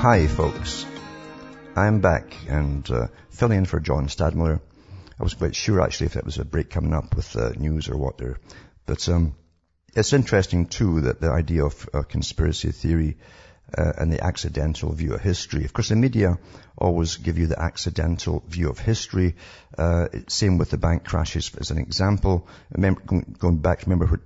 Hi, folks. I'm back and uh, filling in for John Stadtmiller. I was quite sure actually if it was a break coming up with uh, news or what there. But um, it's interesting too that the idea of uh, conspiracy theory uh, and the accidental view of history. Of course, the media always give you the accidental view of history. Uh, same with the bank crashes as an example. Remember, going back, remember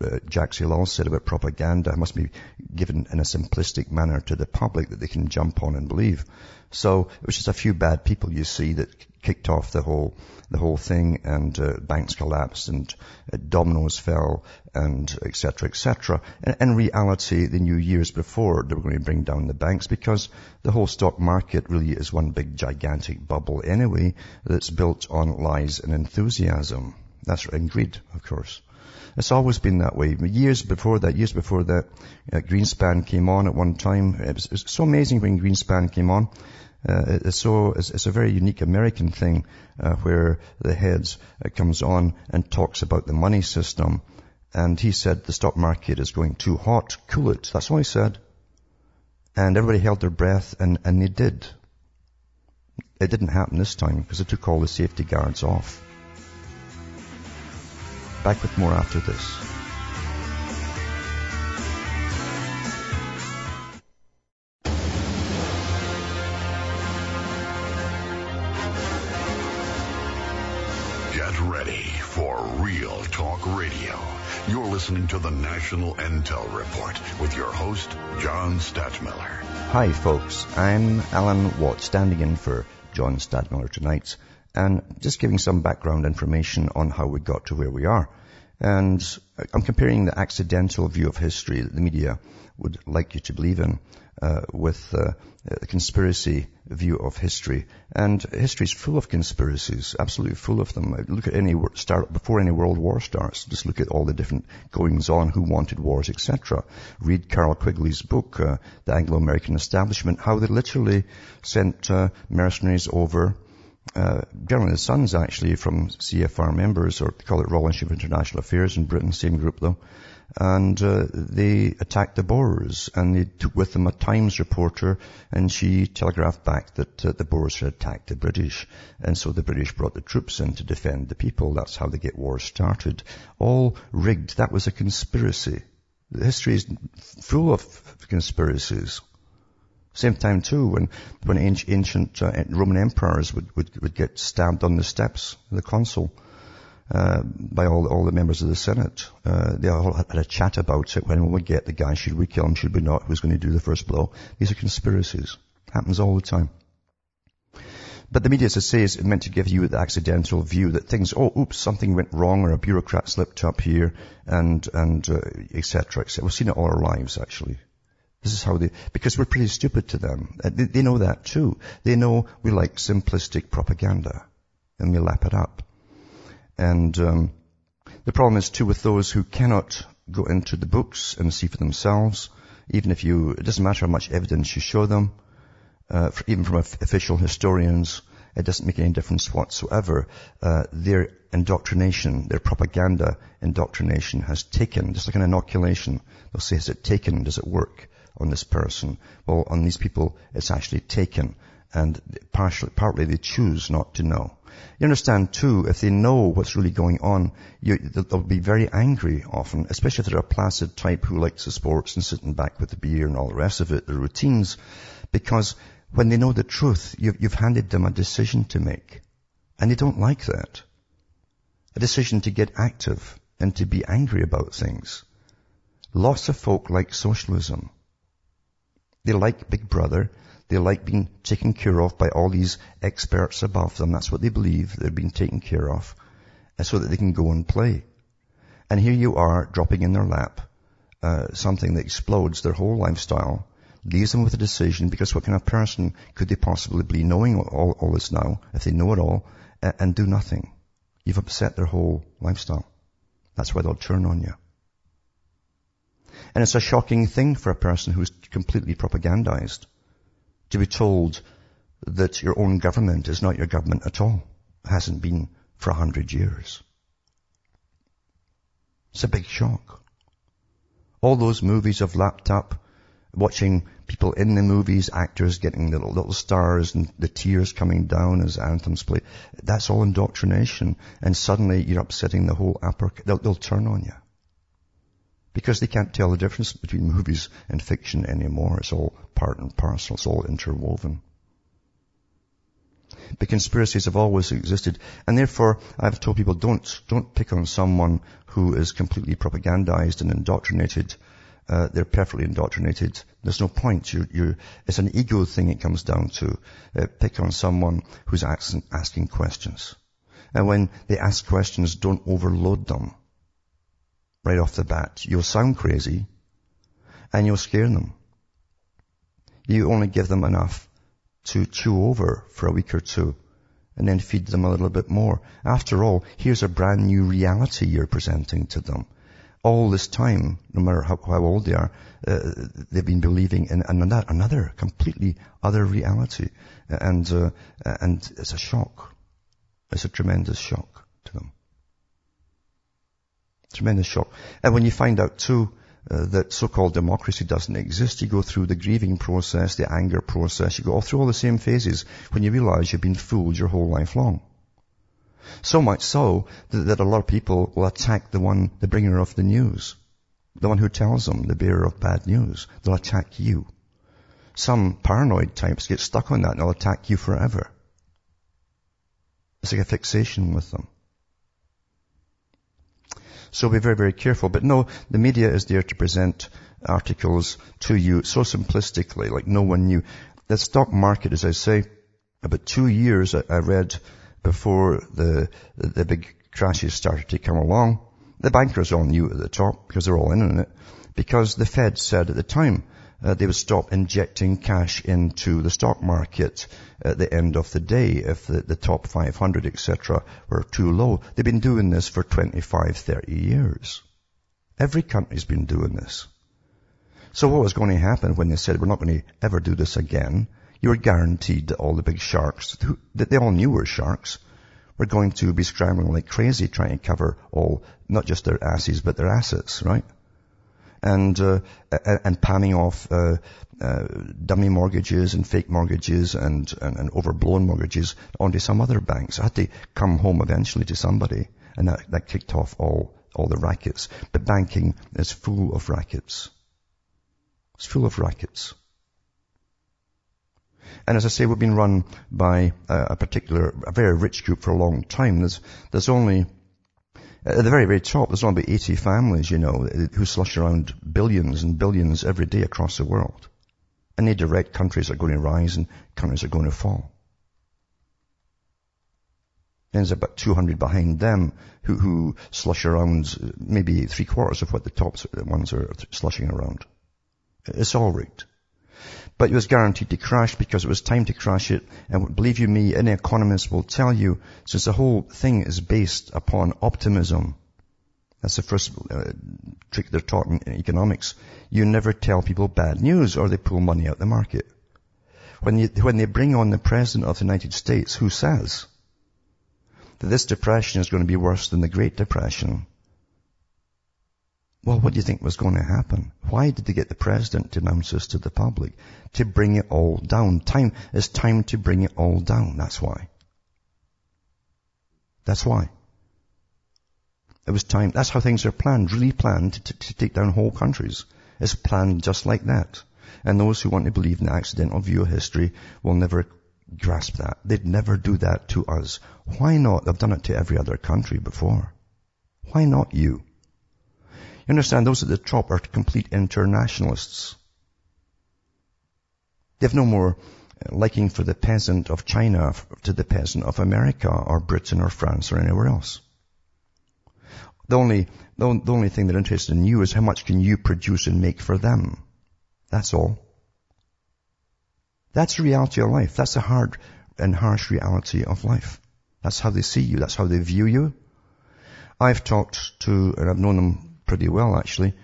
uh, Jacques Ellul said about propaganda must be given in a simplistic manner to the public that they can jump on and believe. So it was just a few bad people you see that kicked off the whole the whole thing, and uh, banks collapsed, and uh, dominoes fell, and etc. etc. In, in reality, they knew years before they were going to bring down the banks because the whole stock market really is one big gigantic bubble anyway that's built on lies and enthusiasm. That's and greed, of course. It's always been that way. Years before that, years before that, uh, Greenspan came on at one time. It was, it was so amazing when Greenspan came on. Uh, it's so it's, it's, a very unique American thing uh, where the heads uh, comes on and talks about the money system, and he said the stock market is going too hot, cool it. That's all he said, and everybody held their breath, and and they did. It didn't happen this time because they took all the safety guards off. Back with more after this. Get ready for Real Talk Radio. You're listening to the National Intel Report with your host, John Stadtmiller. Hi, folks. I'm Alan Watt, standing in for John Stadtmiller tonight and just giving some background information on how we got to where we are. And I'm comparing the accidental view of history that the media would like you to believe in uh, with uh, the conspiracy view of history. And history is full of conspiracies, absolutely full of them. Look at any start before any world war starts. Just look at all the different goings on, who wanted wars, etc. Read Carroll Quigley's book, uh, The Anglo-American Establishment, how they literally sent uh, mercenaries over uh, generally the sons actually from CFR members, or they call it Royal Institute of International Affairs in Britain, same group though. And uh, they attacked the Boers, and they took with them a Times reporter, and she telegraphed back that uh, the Boers had attacked the British, and so the British brought the troops in to defend the people. That's how they get wars started. All rigged. That was a conspiracy. History is full of conspiracies. Same time too, when, when ancient uh, Roman emperors would, would, would get stabbed on the steps, of the consul, uh, by all, all the members of the Senate. Uh, they all had a chat about it. When we would get the guy, should we kill him, should we not? Who's going to do the first blow? These are conspiracies. Happens all the time. But the media, as I say, is meant to give you the accidental view that things, oh, oops, something went wrong or a bureaucrat slipped up here and, and, uh, et cetera, et cetera. We've seen it all our lives, actually. This is how they, because we're pretty stupid to them. Uh, they, they know that too. They know we like simplistic propaganda and we lap it up. And um, the problem is too with those who cannot go into the books and see for themselves, even if you, it doesn't matter how much evidence you show them, uh, for, even from official historians, it doesn't make any difference whatsoever. Uh, their indoctrination, their propaganda indoctrination has taken, just like an inoculation, they'll say, has it taken, does it work? On this person. Well, on these people, it's actually taken. And partially, partly they choose not to know. You understand too, if they know what's really going on, you, they'll be very angry often, especially if they're a placid type who likes the sports and sitting back with the beer and all the rest of it, the routines, because when they know the truth, you've, you've handed them a decision to make. And they don't like that. A decision to get active and to be angry about things. Lots of folk like socialism. They like Big Brother. They like being taken care of by all these experts above them. That's what they believe. They're being taken care of. And so that they can go and play. And here you are dropping in their lap uh, something that explodes their whole lifestyle, leaves them with a decision because what kind of person could they possibly be knowing all, all this now, if they know it all, and, and do nothing? You've upset their whole lifestyle. That's why they'll turn on you. And it's a shocking thing for a person who's completely propagandized to be told that your own government is not your government at all. It hasn't been for a hundred years. It's a big shock. All those movies lapped up, watching people in the movies, actors getting little, little stars and the tears coming down as anthems play. That's all indoctrination. And suddenly you're upsetting the whole upper, they'll, they'll turn on you. Because they can't tell the difference between movies and fiction anymore. It's all part and parcel. It's all interwoven. The conspiracies have always existed. And therefore, I've told people don't, don't pick on someone who is completely propagandized and indoctrinated. Uh, they're perfectly indoctrinated. There's no point. You're, you're, it's an ego thing it comes down to. Uh, pick on someone who's asking, asking questions. And when they ask questions, don't overload them. Right off the bat. You'll sound crazy and you'll scare them. You only give them enough to chew over for a week or two and then feed them a little bit more. After all, here's a brand new reality you're presenting to them. All this time, no matter how, how old they are, uh, they've been believing in another, another completely other reality. And, uh, and it's a shock. It's a tremendous shock to them. Tremendous shock. And when you find out too, uh, that so-called democracy doesn't exist. You go through the grieving process, the anger process. You go all through all the same phases when you realize you've been fooled your whole life long. So much so that, that a lot of people will attack the one, the bringer of the news. The one who tells them, the bearer of bad news. They'll attack you. Some paranoid types get stuck on that and they'll attack you forever. It's like a fixation with them. So be very, very careful. But no, the media is there to present articles to you so simplistically, like no one knew. The stock market, as I say, about two years I read before the, the big crashes started to come along. The bankers all knew at the top because they're all in on it. Because the Fed said at the time, uh, they would stop injecting cash into the stock market at the end of the day if the, the top 500, etc., were too low. They've been doing this for 25, 30 years. Every country's been doing this. So what was going to happen when they said we're not going to ever do this again? You were guaranteed that all the big sharks, that they all knew were sharks, were going to be scrambling like crazy trying to cover all, not just their asses, but their assets, right? And uh, and palming off uh, uh, dummy mortgages and fake mortgages and, and, and overblown mortgages onto some other banks. I had to come home eventually to somebody, and that, that kicked off all all the rackets. But banking is full of rackets. It's full of rackets. And as I say, we've been run by a, a particular, a very rich group for a long time. There's, there's only at the very, very top, there's only about 80 families, you know, who slush around billions and billions every day across the world. And they direct countries are going to rise and countries are going to fall. And there's about 200 behind them who, who slush around maybe three quarters of what the top ones are slushing around. It's all rigged. But it was guaranteed to crash because it was time to crash it. And believe you me, any economist will tell you, since the whole thing is based upon optimism, that's the first uh, trick they're taught in economics. You never tell people bad news or they pull money out the market. When, you, when they bring on the President of the United States, who says that this depression is going to be worse than the Great Depression, well, what do you think was going to happen? Why did they get the president to announce this to the public? To bring it all down. Time, it's time to bring it all down. That's why. That's why. It was time, that's how things are planned, really planned to, to take down whole countries. It's planned just like that. And those who want to believe in the accidental view of history will never grasp that. They'd never do that to us. Why not? They've done it to every other country before. Why not you? You understand, those at the top are complete internationalists. They have no more uh, liking for the peasant of China to the peasant of America or Britain or France or anywhere else. The only, the, the only thing they're interested in you is how much can you produce and make for them. That's all. That's the reality of life. That's the hard and harsh reality of life. That's how they see you. That's how they view you. I've talked to, and I've known them pretty well actually,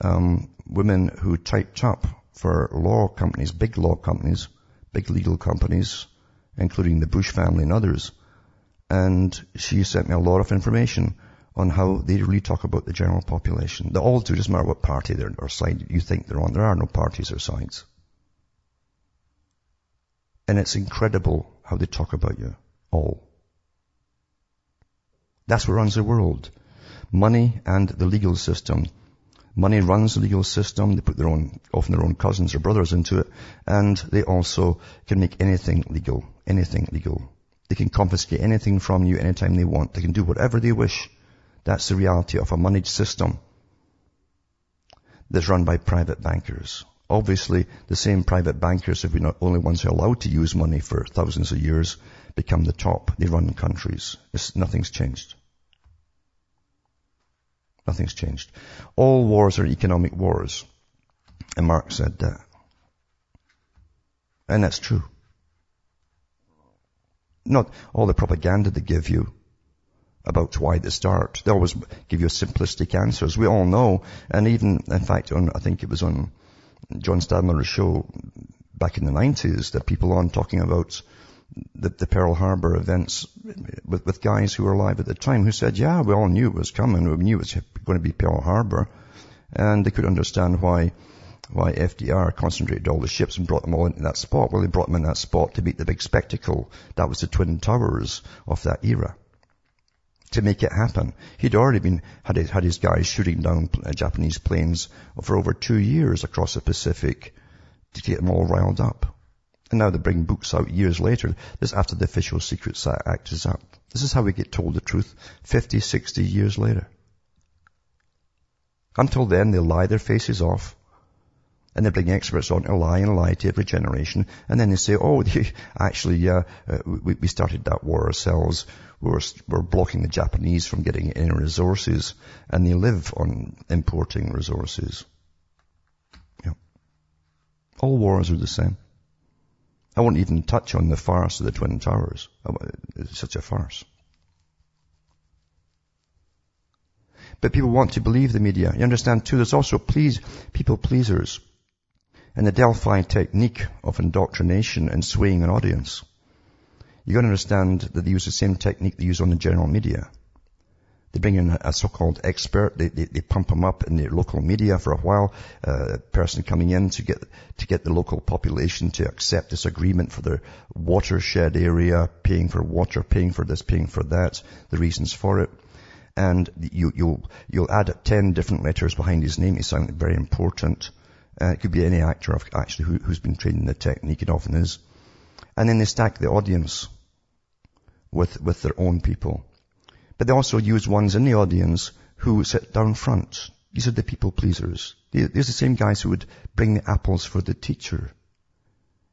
um, women who typed up for law companies, big law companies, big legal companies, including the Bush family and others. And she sent me a lot of information on how they really talk about the general population. They all do, doesn't matter what party they're, or side you think they're on. There are no parties or sides. And it's incredible how they talk about you. All. That's what runs the world. Money and the legal system. Money runs the legal system. They put their own, often their own cousins or brothers into it. And they also can make anything legal. Anything legal. They can confiscate anything from you anytime they want. They can do whatever they wish. That's the reality of a moneyed system that's run by private bankers. Obviously, the same private bankers have been the only ones who are allowed to use money for thousands of years become the top. They run countries. It's, nothing's changed. Nothing's changed. All wars are economic wars. And Marx said that. And that's true. Not all the propaganda they give you about why they start. They always give you simplistic answers. We all know. And even, in fact, on, I think it was on John Stadtmiller's show back in the 90s, that people on talking about the, the Pearl Harbor events with, with guys who were alive at the time who said, yeah, we all knew it was coming. We knew it was going to be Pearl Harbor. And they could understand why, why FDR concentrated all the ships and brought them all into that spot. Well, they brought them in that spot to meet the big spectacle. That was the Twin Towers of that era. To make it happen. He'd already been, had his, had his guys shooting down uh, Japanese planes for over two years across the Pacific to get them all riled up. And now they bring books out years later. This after the official Secrets Act is up. This is how we get told the truth 50, 60 years later. Until then, they'll lie their faces off. And they bring experts on to lie and lie to every generation. And then they say, oh, actually, uh, uh, we, we, started that war ourselves. We're, we're blocking the Japanese from getting any resources. And they live on importing resources. Yeah. All wars are the same. I won't even touch on the farce of the Twin Towers. Oh, it's such a farce. But people want to believe the media. You understand too, there's also please, people pleasers. And the Delphi technique of indoctrination and swaying an audience. You've gotta understand that they use the same technique they use on the general media. They bring in a so-called expert. They, they, they, pump them up in the local media for a while. Uh, a person coming in to get to get the local population to accept this agreement for their watershed area, paying for water, paying for this, paying for that, the reasons for it. And you, you'll you'll add ten different letters behind his name. He sounds very important. Uh, it could be any actor actually who, who's been trained in the technique. It often is. And then they stack the audience with with their own people. But they also use ones in the audience who sit down front. These are the people pleasers. These are the same guys who would bring the apples for the teacher.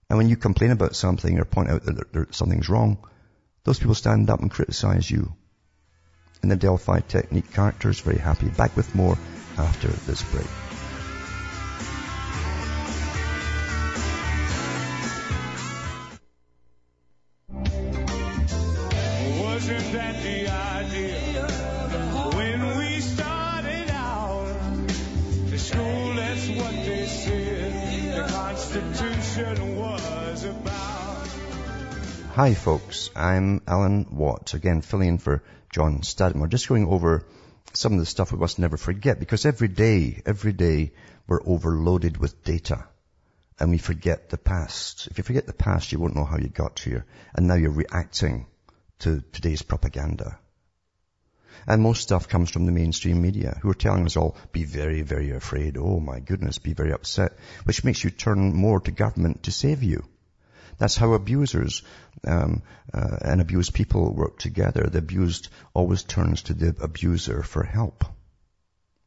And when you complain about something or point out that something's wrong, those people stand up and criticize you. In the Delphi technique, characters very happy. Back with more after this break. Hi folks, I'm Alan Watt, again filling in for John Stadtmiller, just going over some of the stuff we must never forget because every day, every day we're overloaded with data and we forget the past. If you forget the past, you won't know how you got here and now you're reacting to today's propaganda. And most stuff comes from the mainstream media who are telling us all, be very, very afraid. Oh my goodness, be very upset, which makes you turn more to government to save you. That's how abusers um, uh, and abused people work together. The abused always turns to the abuser for help.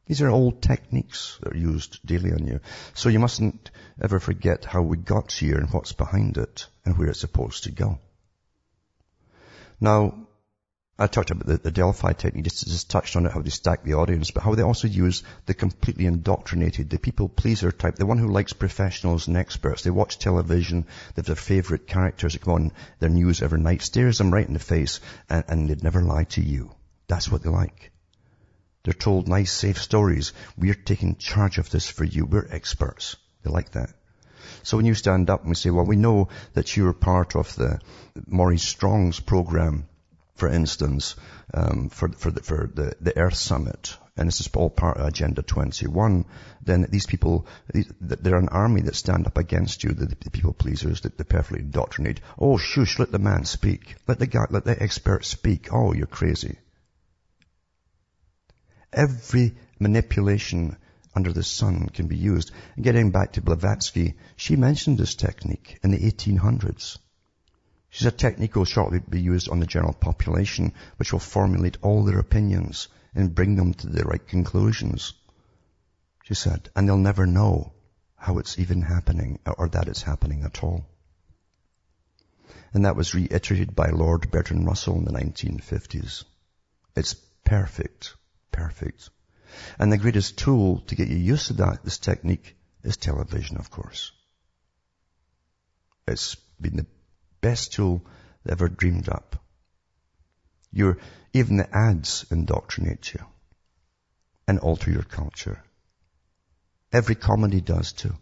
These are old techniques that are used daily on you. So you mustn't ever forget how we got here and what's behind it and where it's supposed to go. Now, I talked about the, the Delphi technique, just, just touched on it, how they stack the audience, but how they also use the completely indoctrinated, the people pleaser type, the one who likes professionals and experts. They watch television, they have their favorite characters that go on their news every night, stares them right in the face, and, and they'd never lie to you. That's what they like. They're told nice, safe stories. We're taking charge of this for you. We're experts. They like that. So when you stand up and we say, well, we know that you're part of the Maurice Strong's program for instance, um, for, for, the, for the, the Earth Summit. and this is all part of Agenda 21, then these people, they're an army that stand up against you, the, the people pleasers, that they perfectly indoctrinate. Oh, shush, let the man speak. Let the guy, let the expert speak. Oh, you're crazy. Every manipulation under the sun can be used. And getting back to Blavatsky, she mentioned this technique in the 1800s. She's a technique will shortly be used on the general population, which will formulate all their opinions and bring them to the right conclusions. She said, and they'll never know how it's even happening or that it's happening at all. And that was reiterated by Lord Bertrand Russell in the 1950s. It's perfect, perfect. And the greatest tool to get you used to that, this technique, is television, of course. It's been the best tool ever dreamed up. Your, even the ads indoctrinate you and alter your culture. Every comedy does too.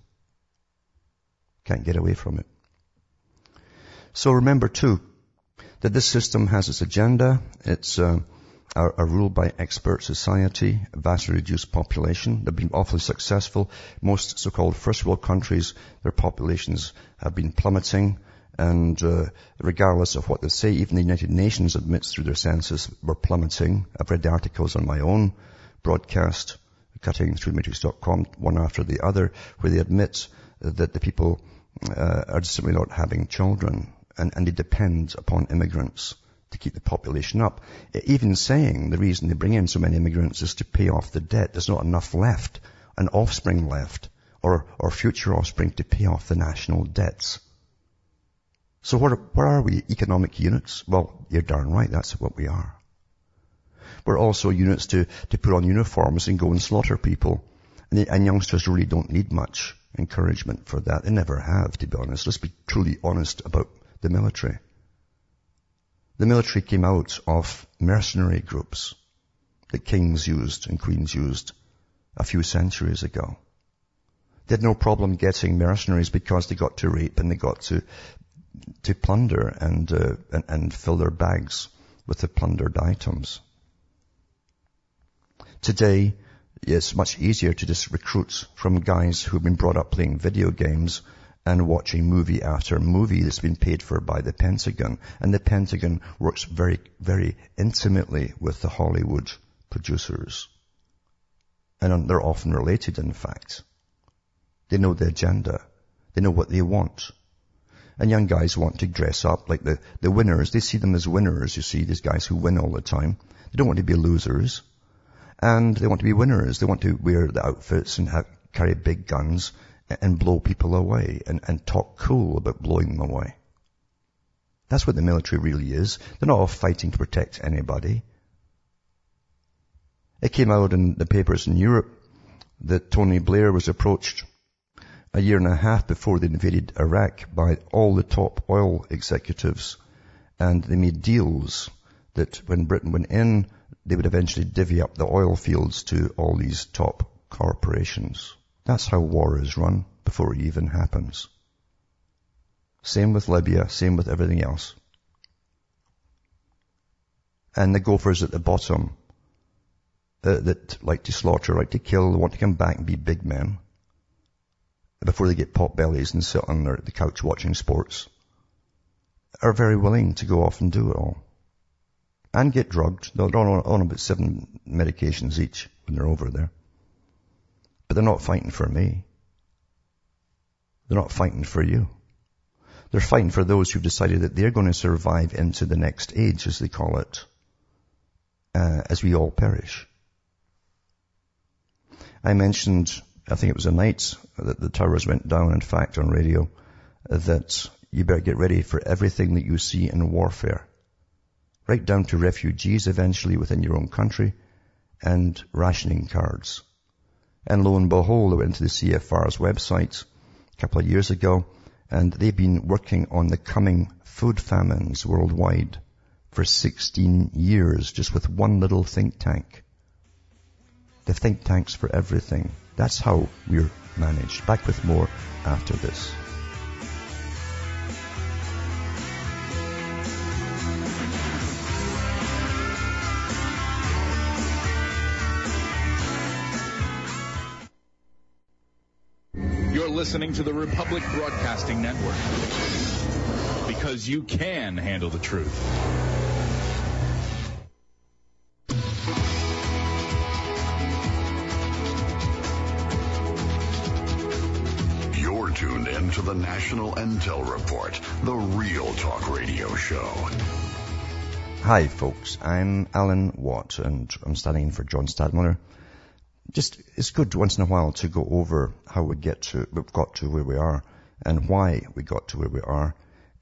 Can't get away from it. So remember too, that this system has its agenda. It's uh, a, a ruled by expert society, vastly reduced population. They've been awfully successful. Most so-called first world countries, their populations have been plummeting. And uh, regardless of what they say, even the United Nations admits through their census we're plummeting. I've read articles on my own broadcast, cutting through matrix.com, one after the other, where they admit that the people uh, are simply not having children, and, and they depend upon immigrants to keep the population up. Even saying the reason they bring in so many immigrants is to pay off the debt. There's not enough left, an offspring left, or, or future offspring to pay off the national debts. So what are, what are we? Economic units? Well, you're darn right, that's what we are. We're also units to, to put on uniforms and go and slaughter people. And, and youngsters really don't need much encouragement for that. They never have, to be honest. Let's be truly honest about the military. The military came out of mercenary groups that kings used and queens used a few centuries ago. They had no problem getting mercenaries because they got to rape and they got to to plunder and, uh, and, and fill their bags with the plundered items. Today, it's much easier to just recruit from guys who've been brought up playing video games and watching movie after movie that's been paid for by the Pentagon. And the Pentagon works very, very intimately with the Hollywood producers. And they're often related, in fact. They know the agenda. They know what they want. And young guys want to dress up like the, the winners. They see them as winners, you see, these guys who win all the time. They don't want to be losers. And they want to be winners. They want to wear the outfits and have, carry big guns and blow people away and, and talk cool about blowing them away. That's what the military really is. They're not all fighting to protect anybody. It came out in the papers in Europe that Tony Blair was approached a year and a half before they invaded Iraq by all the top oil executives. And they made deals that when Britain went in, they would eventually divvy up the oil fields to all these top corporations. That's how war is run before it even happens. Same with Libya, same with everything else. And the gophers at the bottom uh, that like to slaughter, like to kill, want to come back and be big men before they get pot bellies and sit on their, the couch watching sports, are very willing to go off and do it all. And get drugged. They're on, on about seven medications each when they're over there. But they're not fighting for me. They're not fighting for you. They're fighting for those who've decided that they're going to survive into the next age, as they call it, uh, as we all perish. I mentioned I think it was a night that the towers went down, in fact, on radio, that you better get ready for everything that you see in warfare. Right down to refugees eventually within your own country and rationing cards. And lo and behold, I went to the CFR's website a couple of years ago and they've been working on the coming food famines worldwide for 16 years just with one little think tank. The think tanks for everything. That's how we're managed. Back with more after this. You're listening to the Republic Broadcasting Network because you can handle the truth. The National Intel Report, the real talk radio show. Hi, folks. I'm Alan Watt, and I'm standing in for John Stadtmiller. Just, it's good once in a while to go over how we get to, we've got to where we are, and why we got to where we are,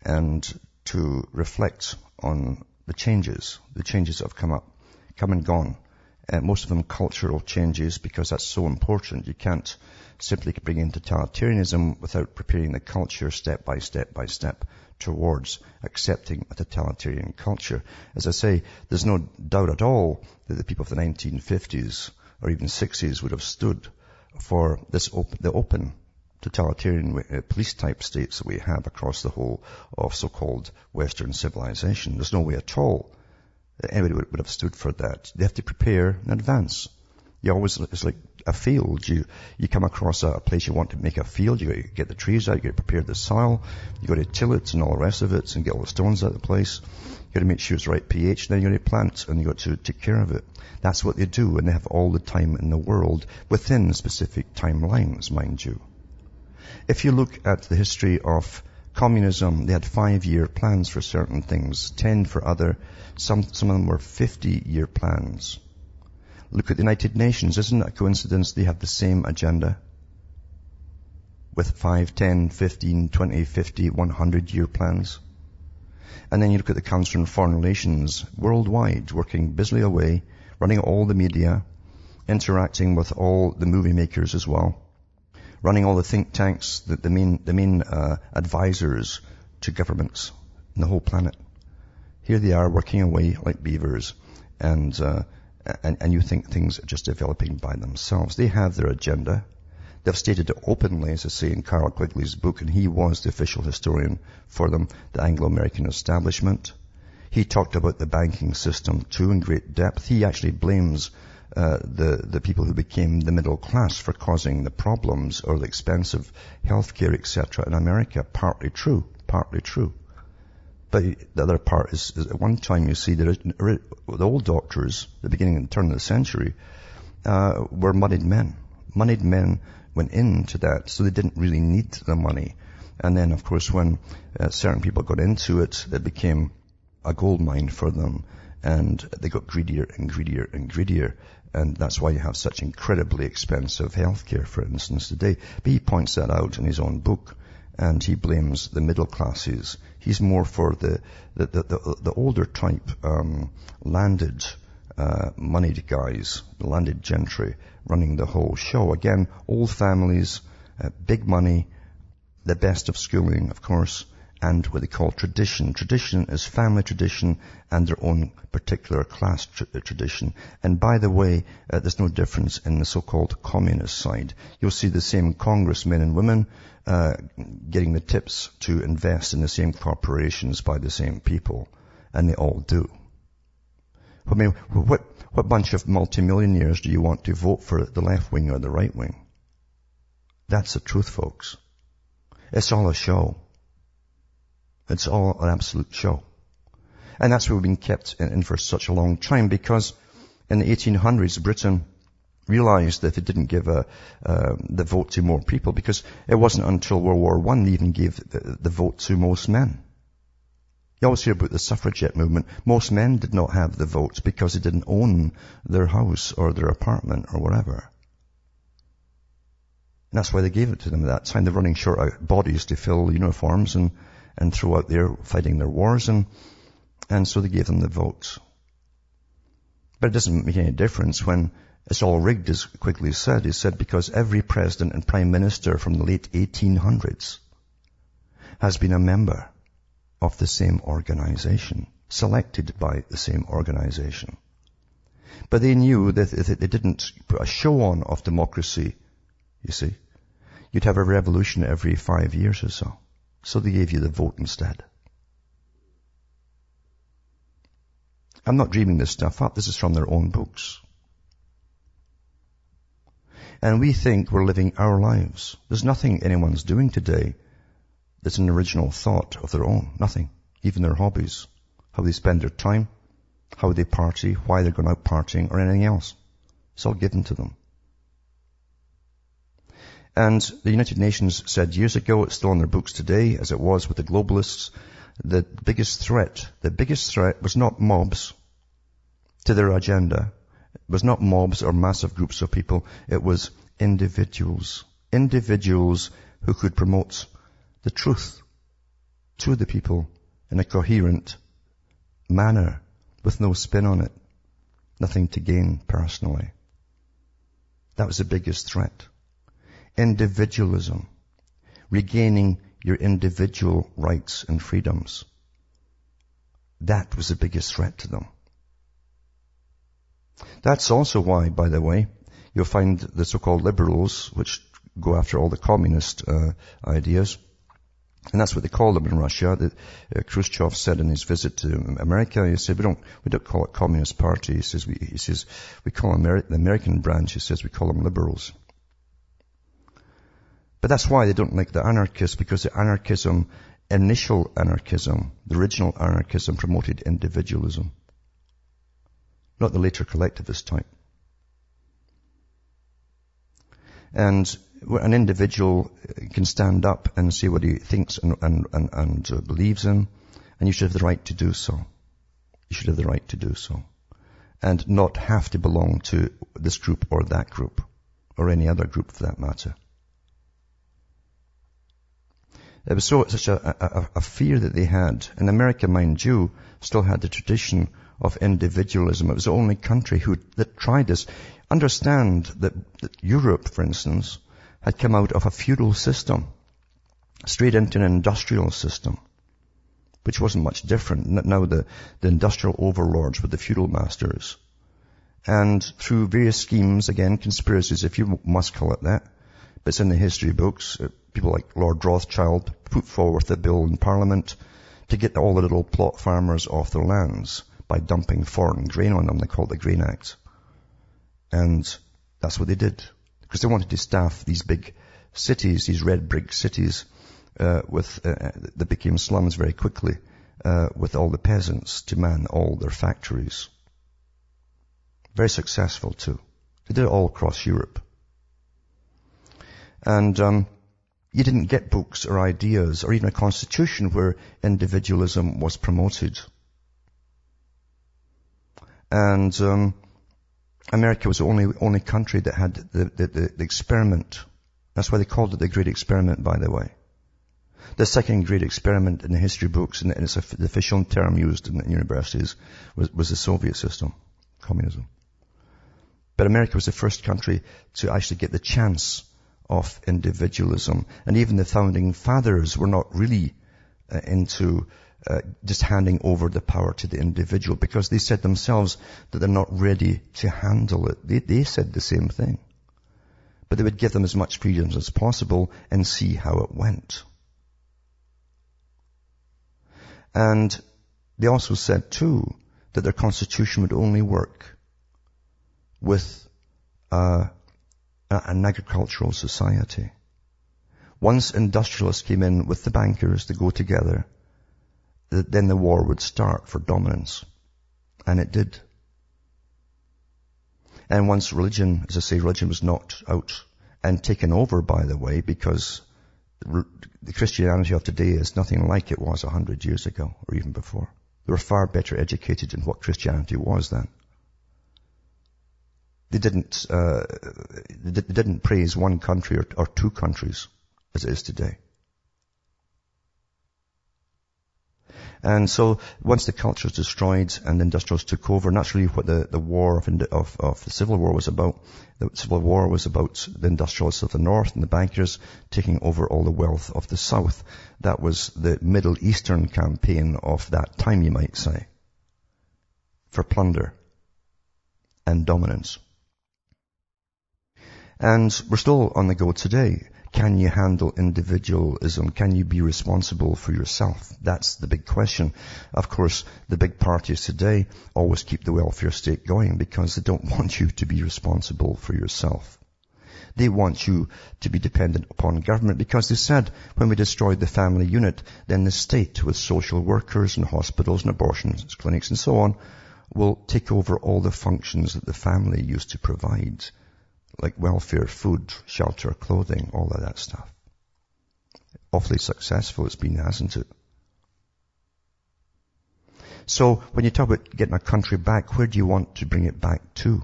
and to reflect on the changes, the changes that have come up, come and gone. Uh, most of them cultural changes because that's so important. You can't simply bring in totalitarianism without preparing the culture step by step by step towards accepting a totalitarian culture. As I say, there's no doubt at all that the people of the 1950s or even 60s would have stood for this op- the open totalitarian uh, police type states that we have across the whole of so-called Western civilization. There's no way at all that anybody would, would have stood for that. They have to prepare in advance. You always, it's like a field. You, you come across a place you want to make a field, you get the trees out, you got to prepare the soil, you got to till it and all the rest of it and get all the stones out of the place. You got to make sure it's right pH, then you got to plant and you got to take care of it. That's what they do and they have all the time in the world within specific timelines, mind you. If you look at the history of communism, they had five-year plans for certain things, ten for other, some, some of them were 50-year plans. Look at the United Nations. Isn't it a coincidence they have the same agenda? With 5, 10, 15, 20, 50, 100 year plans. And then you look at the Council on Foreign Relations worldwide, working busily away, running all the media, interacting with all the movie makers as well, running all the think tanks, the, the main, the main uh, advisors to governments in the whole planet. Here they are working away like beavers, and uh, and, and you think things are just developing by themselves. They have their agenda. They've stated it openly, as I say in Carroll Quigley's book, and he was the official historian for them, the Anglo-American establishment. He talked about the banking system too in great depth. He actually blames uh, the the people who became the middle class for causing the problems or the expensive healthcare, etc. in America. Partly true, partly true. But the other part is, is at one time you see that the old doctors, the beginning and turn of the century, uh, were moneyed men. Moneyed men went into that, so they didn't really need the money. And then, of course, when uh, certain people got into it, it became a gold mine for them, and they got greedier and greedier and greedier. And that's why you have such incredibly expensive healthcare, for instance, today. But he points that out in his own book and he blames the middle classes. He's more for the the the, the, the older type um, landed uh, moneyed guys, the landed gentry running the whole show. Again, old families, uh, big money, the best of schooling, of course, and what they call tradition. Tradition is family tradition and their own particular class tra- tradition. And by the way, uh, there's no difference in the so-called communist side. You'll see the same congressmen and women uh, getting the tips to invest in the same corporations by the same people, and they all do. I mean, what what bunch of multimillionaires do you want to vote for the left wing or the right wing? That's the truth, folks. It's all a show. It's all an absolute show. And that's why we've been kept in, for such a long time because in the 1800s, Britain realized that it didn't give a, uh, the vote to more people because it wasn't until World War One they even gave the, the vote to most men. You always hear about the suffragette movement. Most men did not have the vote because they didn't own their house or their apartment or whatever. And that's why they gave it to them at that time. They're running short of bodies to fill uniforms and, and throw out there fighting their wars and, and so they gave them the vote. But it doesn't make any difference when it's all rigged, as Quigley said. He said because every president and prime minister from the late 1800s has been a member of the same organization, selected by the same organization. But they knew that if they didn't put a show on of democracy, you see, you'd have a revolution every five years or so. So they gave you the vote instead. I'm not dreaming this stuff up. This is from their own books. And we think we're living our lives. There's nothing anyone's doing today that's an original thought of their own. Nothing. Even their hobbies. How they spend their time, how they party, why they're going out partying, or anything else. It's all given to them. And the United Nations said years ago, it's still in their books today, as it was with the globalists, the biggest threat, the biggest threat was not mobs to their agenda. It was not mobs or massive groups of people. It was individuals. Individuals who could promote the truth to the people in a coherent manner with no spin on it. Nothing to gain personally. That was the biggest threat. Individualism. Regaining your individual rights and freedoms. That was the biggest threat to them. That's also why, by the way, you'll find the so-called liberals, which go after all the communist uh, ideas, and that's what they call them in Russia. That uh, Khrushchev said in his visit to America, he said, we don't, we don't call it Communist Party. He says, we, he says, we call Ameri- the American branch, he says, we call them liberals. But that's why they don't like the anarchists, because the anarchism, initial anarchism, the original anarchism promoted individualism. Not the later collectivist type. And an individual can stand up and say what he thinks and, and, and, and uh, believes in, and you should have the right to do so. You should have the right to do so. And not have to belong to this group or that group, or any other group for that matter. It was so, such a, a, a fear that they had. In America, mind you, still had the tradition of individualism. It was the only country who, that tried this. Understand that, that Europe, for instance, had come out of a feudal system straight into an industrial system, which wasn't much different. Now the, the industrial overlords were the feudal masters. And through various schemes, again, conspiracies, if you must call it that, but it's in the history books, people like Lord Rothschild put forward a bill in Parliament to get all the little plot farmers off their lands by dumping foreign grain on them. They called it the Grain Act. And that's what they did because they wanted to staff these big cities, these red brick cities, uh, with uh, uh, that became slums very quickly, uh, with all the peasants to man all their factories. Very successful too. They did it all across Europe. And um, you didn't get books or ideas or even a constitution where individualism was promoted. And um, America was the only, only country that had the, the, the, the experiment. That's why they called it the Great Experiment, by the way. The second great experiment in the history books, and it's a, the official term used in, universities, was, was the Soviet system, communism. But America was the first country to actually get the chance of individualism. And even the founding fathers were not really uh, into uh, just handing over the power to the individual because they said themselves that they're not ready to handle it. They, they said the same thing. But they would give them as much freedom as possible and see how it went. And they also said too that their constitution would only work with uh, an agricultural society. Once industrialists came in with the bankers to go together, then the war would start for dominance. And it did. And once religion, as I say, religion was knocked out and taken over, by the way, because the Christianity of today is nothing like it was a hundred years ago or even before. They were far better educated in what Christianity was then. They didn't, uh, they didn't praise one country or, or two countries as it is today. And so once the culture was destroyed and the industrials took over, really what the, the war of, of, of the Civil War was about. The Civil War was about the industrialists of the North and the bankers taking over all the wealth of the South. That was the Middle Eastern campaign of that time, you might say, for plunder and dominance. And we're still on the go today. Can you handle individualism? Can you be responsible for yourself? That's the big question. Of course, the big parties today always keep the welfare state going because they don't want you to be responsible for yourself. They want you to be dependent upon government because they said when we destroyed the family unit, then the state with social workers and hospitals and abortion clinics and so on will take over all the functions that the family used to provide, like welfare, food, shelter, clothing, all of that stuff. Awfully successful it's been, hasn't it? So when you talk about getting a country back, where do you want to bring it back to?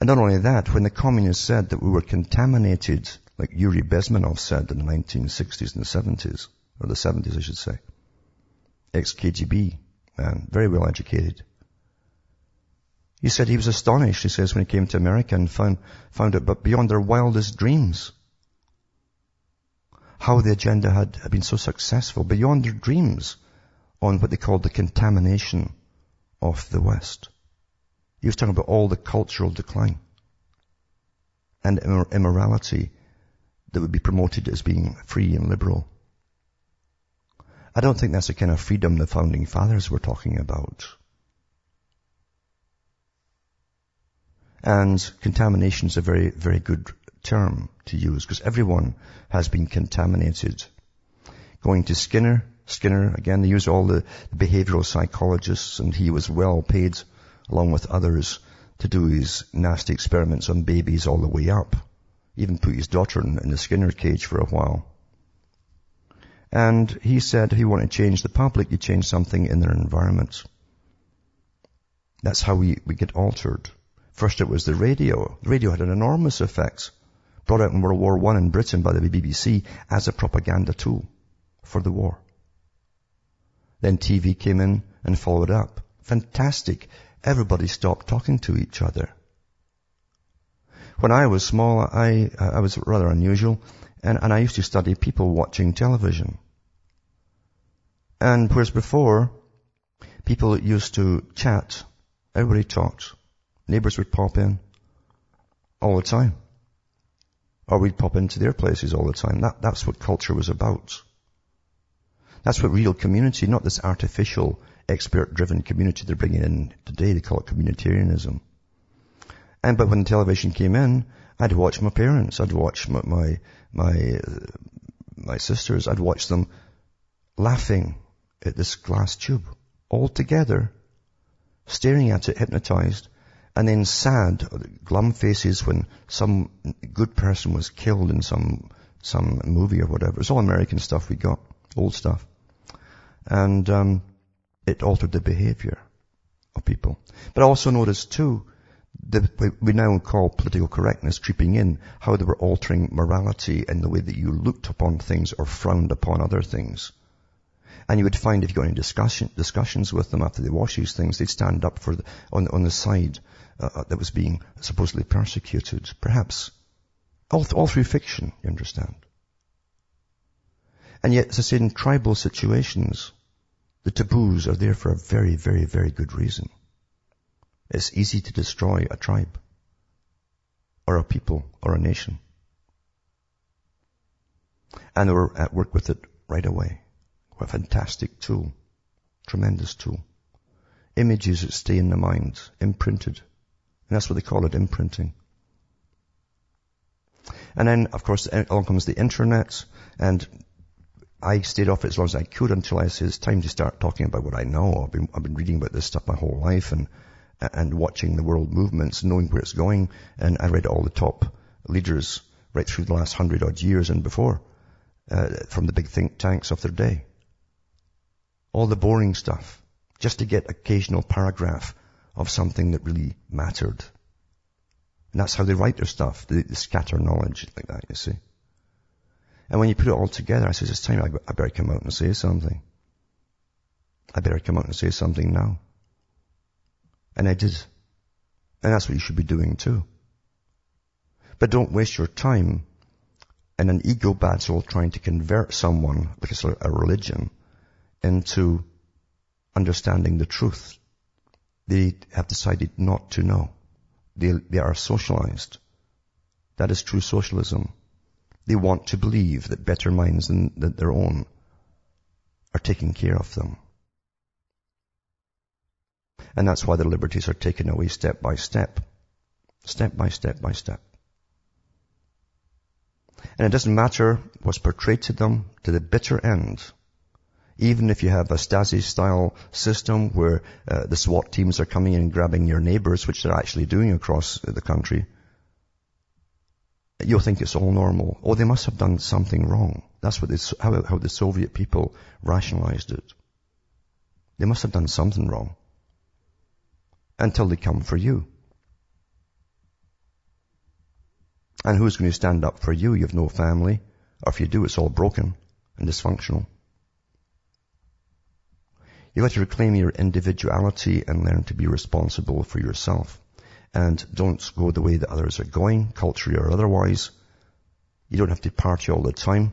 And not only that, when the communists said that we were contaminated, like Yuri Bezmenov said in the 1960s and the 70s, or the 70s I should say, ex-KGB man, very well educated. He said he was astonished, he says, when he came to America and found, found it, but beyond their wildest dreams, how the agenda had, been so successful, beyond their dreams on what they called the contamination of the West. He was talking about all the cultural decline and immorality that would be promoted as being free and liberal. I don't think that's the kind of freedom the founding fathers were talking about. And contamination is a very, very good term to use because everyone has been contaminated. Going to Skinner, Skinner, again, they use all the behavioral psychologists and he was well paid along with others, to do his nasty experiments on babies all the way up. Even put his daughter in, in the Skinner cage for a while. And he said if you want to change the public, you change something in their environment. That's how we, we get altered. First it was the radio. The radio had an enormous effect. Brought out in World War I in Britain by the BBC as a propaganda tool for the war. Then TV came in and followed up. Fantastic everybody stopped talking to each other. When I was small, I, I was rather unusual, and, and I used to study people watching television. And whereas before, people used to chat, everybody talked. Neighbors would pop in all the time. Or we'd pop into their places all the time. That, that's what culture was about. That's what real community, not this artificial expert-driven community they're bringing in today. They call it communitarianism. And but when television came in, I'd watch my parents. I'd watch my my my, my sisters. I'd watch them laughing at this glass tube all together, staring at it, hypnotized, and then sad, glum faces when some good person was killed in some some movie or whatever. It's all American stuff we got, old stuff, and um, it altered the behavior of people. But I also noticed too, that we now call political correctness creeping in, how they were altering morality in the way that you looked upon things or frowned upon other things. And you would find if you got any discussion, discussions with them after they watch these things, they'd stand up for the, on, on the side uh, uh that was being supposedly persecuted. Perhaps all, all through fiction, you understand. And yet, as I say, in tribal situations, the taboos are there for a very, very, very good reason. It's easy to destroy a tribe or a people or a nation. And we're at work with it right away. A fantastic tool. Tremendous tool. Images that stay in the mind, imprinted. And that's what they call it, imprinting. And then, of course, along comes the internet, and I stayed off it as long as I could until I said it's time to start talking about what I know. I've been, I've been reading about this stuff my whole life and, and watching the world movements, knowing where it's going. And I read all the top leaders right through the last hundred odd years and before, uh, from the big think tanks of their day. All the boring stuff, just to get occasional paragraph of something that really mattered. And that's how they write their stuff. They, they scatter knowledge like that, you see. And when you put it all together, I says, it's time I better come out and say something. I better come out and say something now. And I did. And that's what you should be doing too. But don't waste your time in an ego battle trying to convert someone, like a, a religion, into understanding the truth. They have decided not to know. They, they are socialized. That is true socialism. They want to believe that better minds than, than their own are taking care of them. And that's why the liberties are taken away step by step. Step by step by step. And it doesn't matter what's portrayed to them to the bitter end. Even if you have a Stasi-style system where uh, the SWAT teams are coming in and grabbing your neighbors, which they're actually doing across the country, you'll think it's all normal. Oh, they must have done something wrong. That's what they, how, how the Soviet people rationalized it. They must have done something wrong. Until they come for you. And who's going to stand up for you? You have no family. Or if you do, it's all broken and dysfunctional. You've got to reclaim your individuality and learn to be responsible for yourself. And don't go the way that others are going, culturally or otherwise. You don't have to party all the time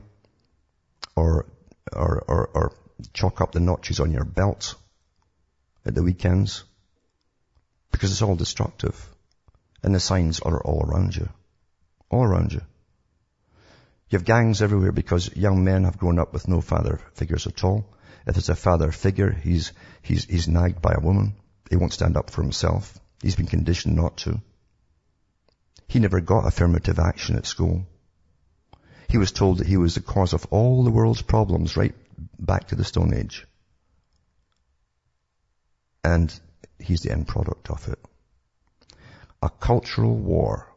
or, or, or, or chalk up the notches on your belt at the weekends because it's all destructive. And the signs are all around you. All around you. You have gangs everywhere because young men have grown up with no father figures at all. If it's a father figure, he's, he's, he's nagged by a woman. He won't stand up for himself. He's been conditioned not to. He never got affirmative action at school. He was told that he was the cause of all the world's problems right back to the Stone Age. And he's the end product of it. A cultural war.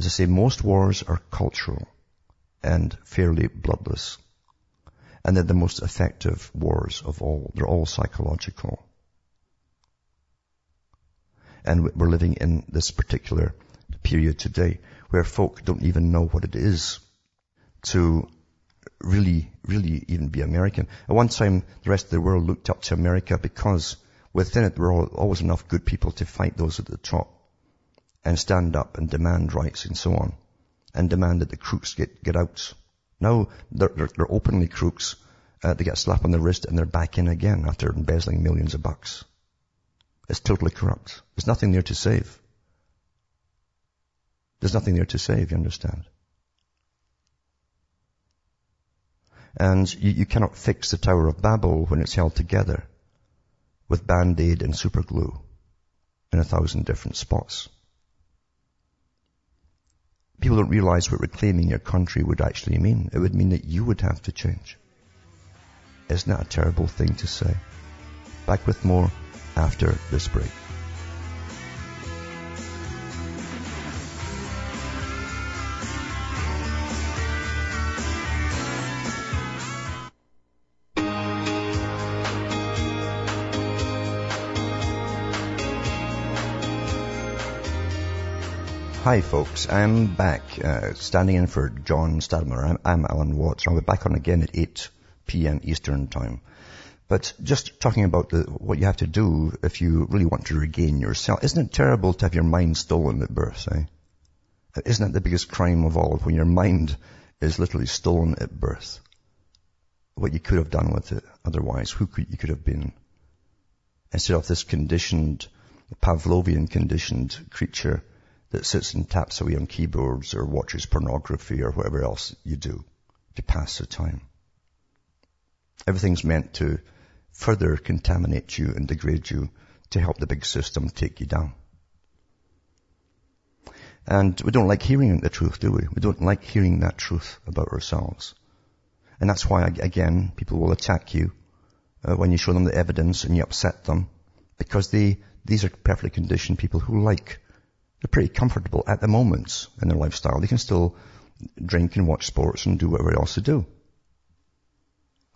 As I say, most wars are cultural and fairly bloodless. And they're the most effective wars of all. They're all psychological. And we're living in this particular period today where folk don't even know what it is to really, really even be American. At one time, the rest of the world looked up to America because within it there were always enough good people to fight those at the top and stand up and demand rights and so on and demand that the crooks get, get out. Now they're, they're, they're openly crooks. Uh, they get a slap on the wrist and they're back in again after embezzling millions of bucks. It's totally corrupt. There's nothing there to save. There's nothing there to save, you understand? And you, you cannot fix the Tower of Babel when it's held together with band-aid and super glue in a thousand different spots. People don't realize what reclaiming your country would actually mean. It would mean that you would have to change. Isn't that a terrible thing to say? Back with more after this break. Hi folks, I'm back, uh, standing in for John Stadtmiller. I'm, I'm Alan Watt. I'll be back on again at 8 p.m. Eastern Time. But just talking about the, what you have to do if you really want to regain yourself. Isn't it terrible to have your mind stolen at birth, eh? Isn't that the biggest crime of all, when your mind is literally stolen at birth? What you could have done with it otherwise, who could, you could have been. Instead of this conditioned, Pavlovian conditioned creature that sits and taps away on keyboards or watches pornography or whatever else you do to pass the time. Everything's meant to further contaminate you and degrade you to help the big system take you down. And we don't like hearing the truth, do we? We don't like hearing that truth about ourselves. And that's why, again, people will attack you uh, when you show them the evidence and you upset them because they, these are perfectly conditioned people who like they're pretty comfortable at the moment in their lifestyle. They can still drink and watch sports and do whatever else they do.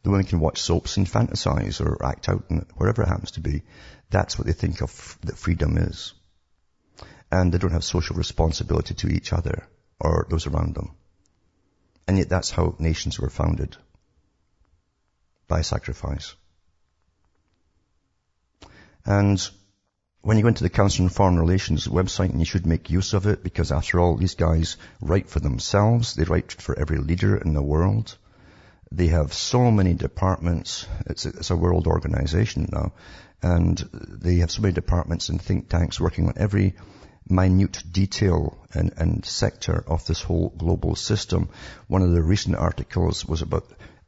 The women can watch soaps and fantasize or act out and whatever it happens to be. That's what they think of that freedom is. And they don't have social responsibility to each other or those around them. And yet that's how nations were founded. By sacrifice. And when you go into the Council on Foreign Relations website, and you should make use of it because after all, these guys write for themselves. They write for every leader in the world. They have so many departments. It's a, it's a world organization now. And they have so many departments and think tanks working on every minute detail and, and sector of this whole global system. One of the recent articles was about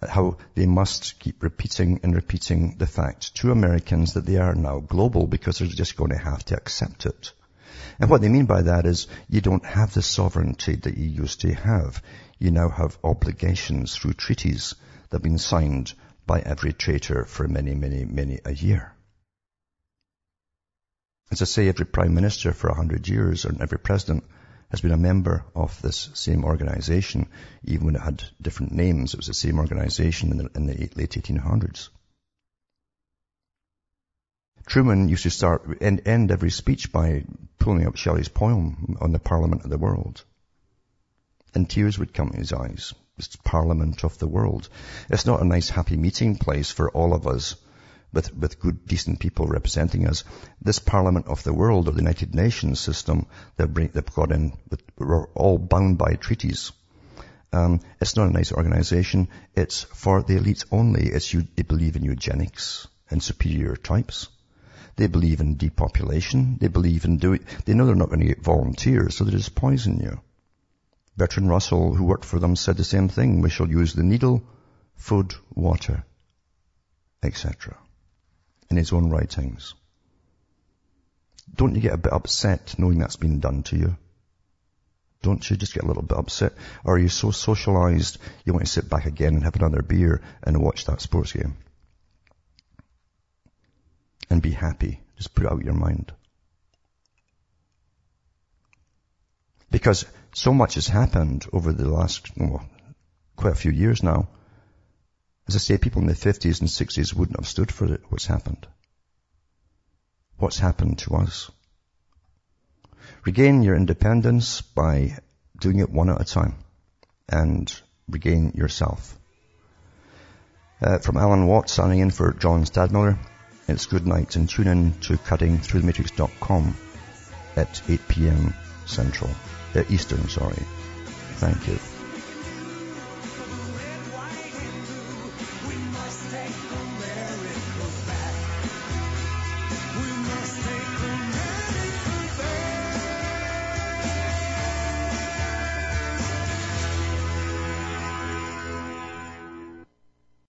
how they must keep repeating and repeating the fact to Americans that they are now global because they're just going to have to accept it. And what they mean by that is you don't have the sovereignty that you used to have. You now have obligations through treaties that have been signed by every traitor for many, many, many a year. As I say, every prime minister for a hundred years and every president has been a member of this same organization, even when it had different names. It was the same organization in the, in the late 1800s. Truman used to start and end every speech by pulling up Shelley's poem on the Parliament of the World. And tears would come in his eyes. It's Parliament of the World. It's not a nice happy meeting place for all of us with, with good, decent people representing us. This Parliament of the World or the United Nations system that they've got in, we're all bound by treaties. Um, it's not a nice organization. It's for the elites only. It's you, they believe in eugenics and superior types. They believe in depopulation. They believe in doing, they know they're not going to get volunteers, so they just poison you. Bertrand Russell, who worked for them, said the same thing. We shall use the needle, food, water, etc. in his own writings. Don't you get a bit upset knowing that's been done to you? Don't you just get a little bit upset? Or are you so socialized you want to sit back again and have another beer and watch that sports game? and be happy. Just put out your mind. Because so much has happened over the last, well, quite a few years now. As I say, people in the 50s and 60s wouldn't have stood for it, what's happened. What's happened to us. Regain your independence by doing it one at a time and regain yourself. Uh, from Alan Watt, signing in for John Stadtmiller. It's good night and tune in to cuttingthroughthematrix.com at 8 p.m. Central, uh, Eastern, sorry. Thank you.